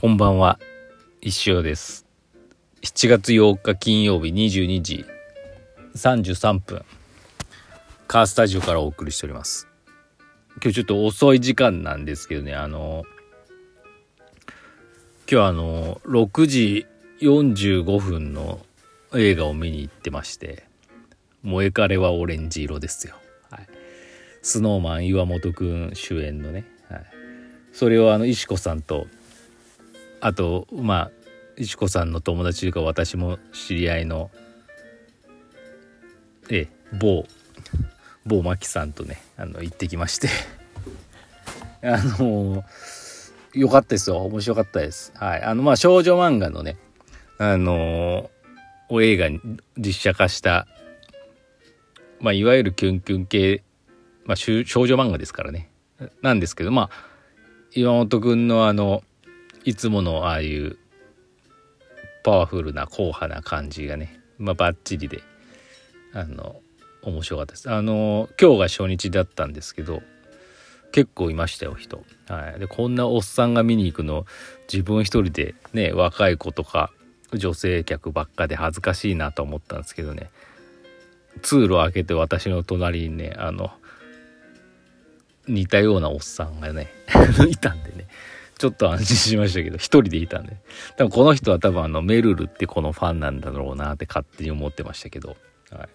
こんばんは、石尾です。7月8日金曜日22時33分、カースタジオからお送りしております。今日ちょっと遅い時間なんですけどね、あの、今日あの、6時45分の映画を見に行ってまして、萌え彼はオレンジ色ですよ。はい。スノーマン岩本くん主演のね、はい。それをあの石子さんとあとまあ石子さんの友達というか私も知り合いのええ某某マキさんとねあの行ってきまして。あのよかったですよ。面白かったです。はい。あのまあ少女漫画のねあのを映画に実写化したまあいわゆるキュンキュン系まあ少女漫画ですからね。なんですけどまあ岩本くんのあのいつものああいうパワフルな硬派な感じがねまあバッチリであの面白かったです。あの今日が初日だったんですけど結構いましたよ人、はい、でこんなおっさんが見に行くの自分一人でね若い子とか女性客ばっかで恥ずかしいなと思ったんですけどね通路開けて私の隣にねあの似たようなおっさんがね いたんでね。ちょっと安心しましたけど、一人でいたんで。多分この人は多分あの、メルルってこのファンなんだろうなって勝手に思ってましたけど。はい。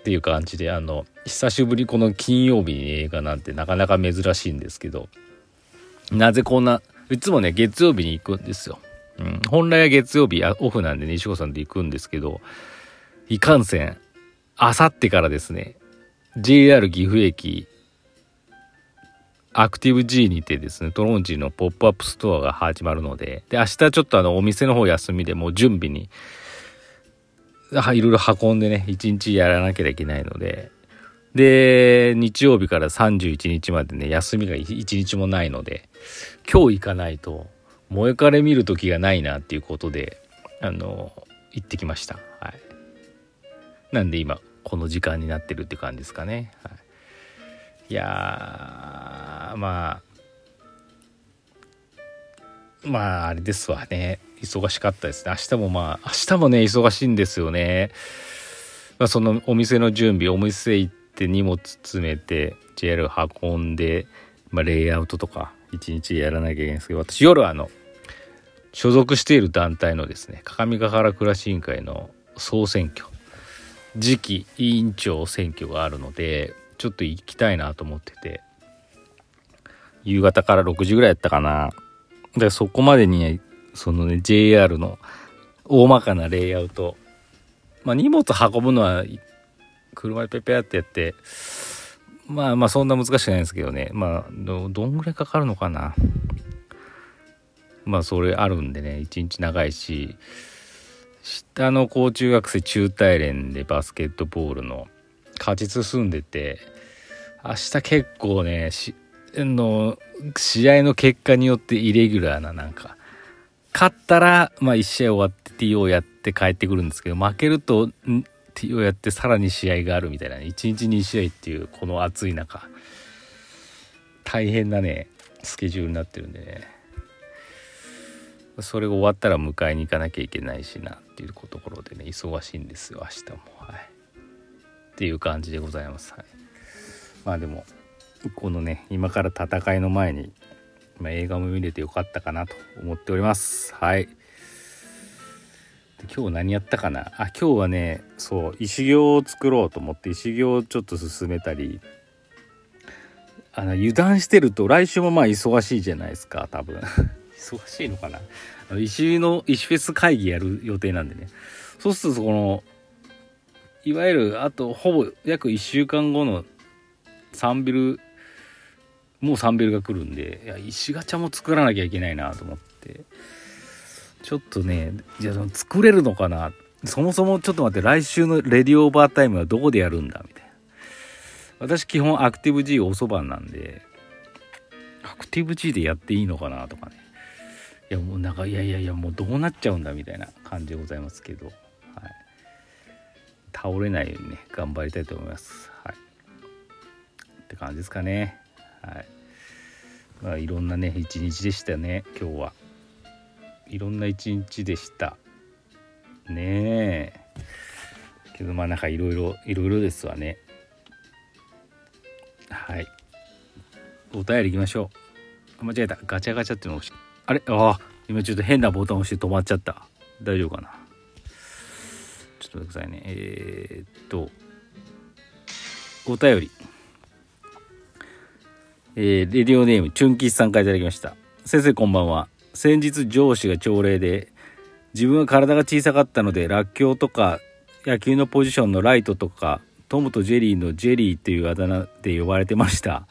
っていう感じで、あの、久しぶりこの金曜日に映画なんてなかなか珍しいんですけど、なぜこんな、いつもね、月曜日に行くんですよ。うん。本来は月曜日オフなんで西子さんで行くんですけど、いかんせん、あさってからですね、JR 岐阜駅アクティブ G にてですね、トロンチのポップアップストアが始まるので、で、明日ちょっとあの、お店の方休みでもう準備に、いろいろ運んでね、一日やらなきゃいけないので、で、日曜日から31日までね、休みが一日もないので、今日行かないと、萌えかれ見る時がないなっていうことで、あの、行ってきました。はい。なんで今、この時間になってるって感じですかね。はい。いやまあまああれですわね。忙しかったですね。明日もまあ明日もね忙しいんですよね、まあ、そのお店の準備お店行って荷物詰めて JR 運んで、まあ、レイアウトとか一日やらなきゃいけないんですけど私夜あの所属している団体のですね各務原暮らし委員会の総選挙次期委員長選挙があるのでちょっと行きたいなと思ってて。夕方から6時ぐらいやったかな。でそこまでにそのね JR の大まかなレイアウト。まあ荷物運ぶのは車でペペってやって。まあまあそんな難しくないんですけどね。まあどどんぐらいかかるのかな。まあそれあるんでね。一日長いし。下の高中学生中大連でバスケットボールの勝ち進んでて明日結構ねしの試合の結果によってイレギュラーななんか勝ったら、まあ、1試合終わって TO やって帰ってくるんですけど負けると TO やってさらに試合があるみたいな、ね、1日2試合っていうこの暑い中大変なねスケジュールになってるんでねそれが終わったら迎えに行かなきゃいけないしなっていうところでね忙しいんですよ明日もはい。っていう感じでございます。はい、まあでもこのね今から戦いの前に、まあ、映画も見れてよかったかなと思っております。はい。で今日何やったかな？あ今日はねそう石行を作ろうと思って石行をちょっと進めたりあの油断してると来週もまあ忙しいじゃないですか多分 忙しいのかな？あの石の石フェス会議やる予定なんでねそうするとこのいわゆるあとほぼ約1週間後の3ビルもう3ビルが来るんでいや石ガチャも作らなきゃいけないなと思って。ちょっとねじゃあ作れるのかな？そもそもちょっと待って来週のレディオーバータイムはどこでやるんだ？みたいな。私基本アクティブ G おそばなんでアクティブ G でやっていいのかなとかね。いやもうなんかいやいやいやもうどうなっちゃうんだ？みたいな感じでございますけど。はい。倒れないようにね頑張りたいと思います。はい。って感じですかね。はい。まあ、いろんなね一日でしたね今日は。いろんな一日でした。ねえ。けどまあなんかいろいろいろいろですわね。はい。お便りいきましょう。間違えた。ガチャガチャっていうの押しあれ？ああ。今ちょっと変なボタン押して止まっちゃった。大丈夫かな？ょっと待ってくださいね。えー、っとお便り。えー、レディオネームチュンキスさんからいただきました。先生こんばんは。先日上司が朝礼で自分は体が小さかったのでらっきょうとか野球のポジションのライトとかトムとジェリーのジェリーっていうあだ名で呼ばれてました。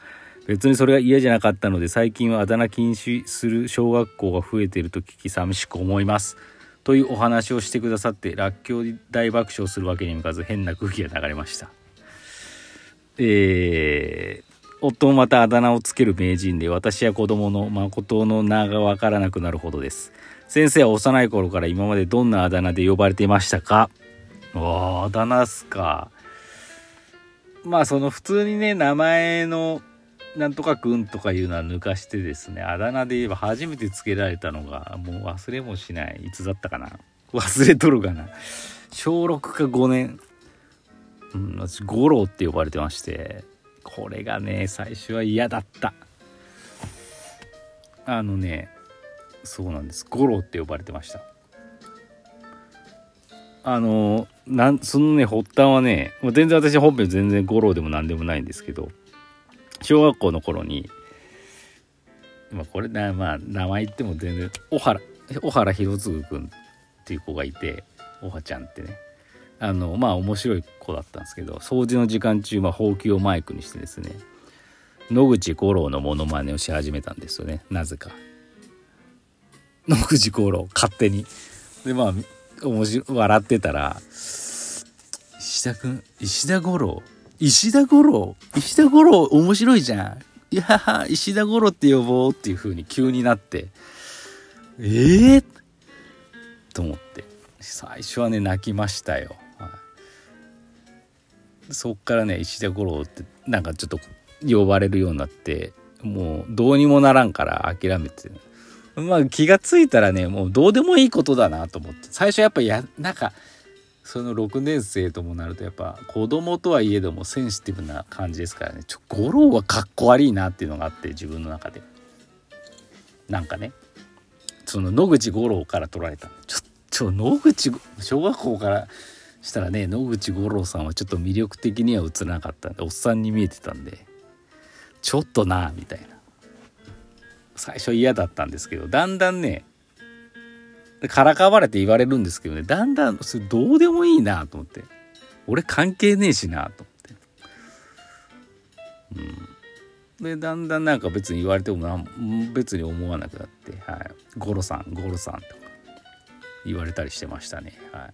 別にそれが嫌じゃなかったので最近はあだ名禁止する小学校が増えてると聞き寂しく思います。というお話をしてくださってらっきょう大爆笑するわけにもいかず変な空気が流れました。えー、夫もまたあだ名をつける名人で私や子供の誠の名がわからなくなるほどです。先生は幼い頃から今までどんなあだ名で呼ばれていましたか？ああだ名っすか。まあその普通にね名前のなんとかくんとかいうのは抜かしてですねあだ名で言えば初めてつけられたのがもう忘れもしないいつだったかな。忘れとるかな。小6か5年。うん私五郎って呼ばれてましてこれがね最初は嫌だった。あのねそうなんです。五郎って呼ばれてました。あのなんそのね発端はね全然私本編全然五郎でも何でもないんですけど小学校の頃にまあこれなまあ名前言っても全然小原小原弘次君っていう子がいておはちゃんってね。あのまあ面白い子だったんですけど掃除の時間中、まあ、ほうきをマイクにしてですね野口五郎のモノマネをし始めたんですよね。なぜか。野口五郎勝手に。でまあ面白笑ってたら石田君石田五郎石田五郎？石田五郎面白いじゃん。いや石田五郎って呼ぼうっていう風に急になって。ええ？ー、と思って。最初はね泣きましたよ。はい。そっからね石田五郎ってなんかちょっと呼ばれるようになってもうどうにもならんから諦めて。まあ気が付いたらねもうどうでもいいことだなと思って。最初やっぱやなんかその6年生ともなるとやっぱ子供とはいえどもセンシティブな感じですからね。ちょ五郎はかっこ悪いなっていうのがあって自分の中で。なんかね。その野口五郎から取られたちょちょ野口小学校からしたらね野口五郎さんはちょっと魅力的には映らなかったんでおっさんに見えてたんで。ちょっとなみたいな。最初嫌だったんですけどだんだんねからかわれて言われるんですけどねだんだんそれどうでもいいなと思って。俺関係ねえしなと思って。うん。でだんだんなんか別に言われてもな別に思わなくなって「はい、ゴロさんゴロさん」とか言われたりしてましたね。はい。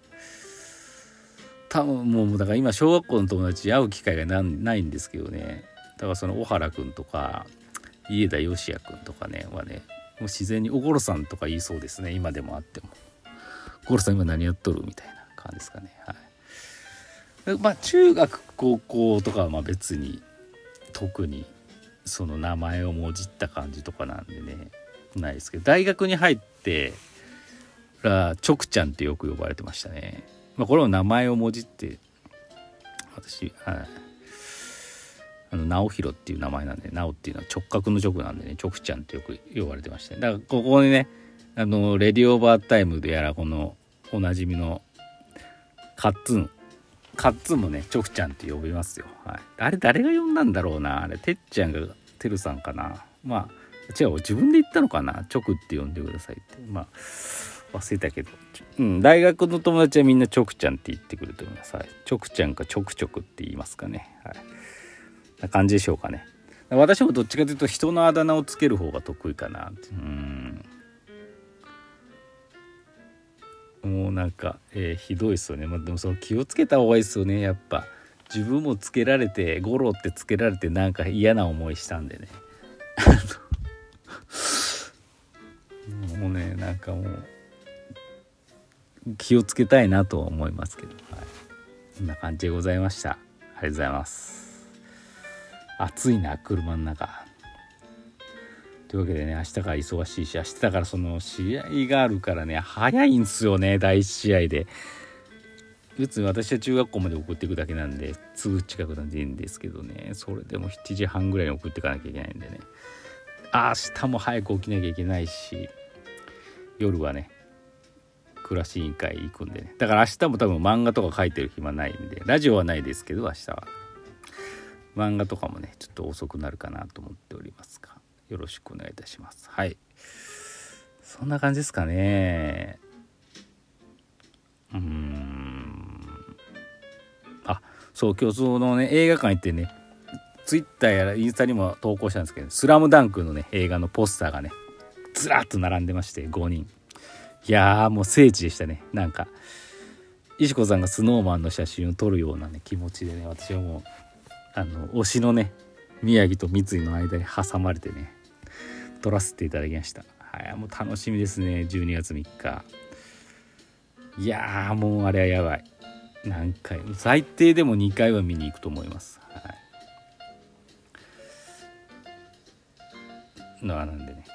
多分もうだから今小学校の友達会う機会がないんですけどね。だからその小原君とか家田義也君とかねはねう自然に「おごろさん」とか言いそうですね。今でもあっても「おごろさん今何やっとる?」みたいな感じですかね。はい。まあ中学高校とかはまあ別に特にその名前をもじった感じとかなんでね。ないですけど大学に入ってらチョクちゃんってよく呼ばれてましたね。まあ、これも名前をもじって私はい。あの直弘っていう名前なんで直っていうのは直角の直なんでね直ちゃんってよく呼ばれてましたねだからここにねあのレディオーバータイムでやらこのおなじみのカッツンカッツンもね直ちゃんって呼びますよ、はい、あれ誰が呼んだんだろうな。あれてっちゃんがてるさんかな。まあ違う自分で言ったのかな。直って呼んでくださいって。まあ忘れたけど、うん、大学の友達はみんなチョクちゃんって言ってくると思います。はい、チョクちゃんかチョクチョクって言いますかね。はい。な感じでしょうかね。私もどっちかというと人のあだ名をつける方が得意かな。うん。もうなんか、えー、ひどいですよね。まあ、でもその気をつけた方がいいですよね。やっぱ自分もつけられて五郎ってつけられてなんか嫌な思いしたんでね。もうねなんかもう気をつけたいなとは思いますけど、はい、こんな感じでございましたありがとうございます暑いな車の中。というわけでね明日から忙しいし明日だからその試合があるからね早いんですよね第1試合で。別に私は中学校まで送っていくだけなんですぐ近くなんでいいんですけどね。それでも7時半ぐらいに送っていかなきゃいけないんでね。明日も早く起きなきゃいけないし夜はね暮らし委員会行くんでね。だから明日も多分漫画とか書いてる暇ないんでラジオはないですけど明日は。漫画とかもねちょっと遅くなるかなと思っておりますがよろしくお願いいたします。はい。そんな感じですかね。うーん。あそう今日そのね映画館行ってねツイッターやらインスタにも投稿したんですけど「スラムダンクのね映画のポスターがねずらっと並んでまして5人。いやーもう聖地でしたね。なんか石子さんがスノーマンの写真を撮るようなね気持ちでね私はもうあの推しのね宮城と三井の間に挟まれてね撮らせていただきました。はいもう楽しみですね12月3日。いやーもうあれはやばい。何回も最低でも2回は見に行くと思います。はい。のなんでね。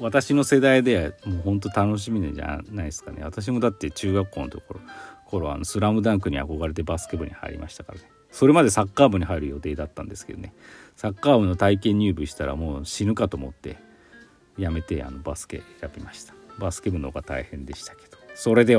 私の世代ではもうほんと楽しみじゃないですかね。私もだって中学校のところ頃あのスラムダンクに憧れてバスケ部に入りましたからね。それまでサッカー部に入る予定だったんですけどね。サッカー部の体験入部したらもう死ぬかと思ってやめてあのバスケ選びました。バスケ部の方が大変でしたけど。それでは。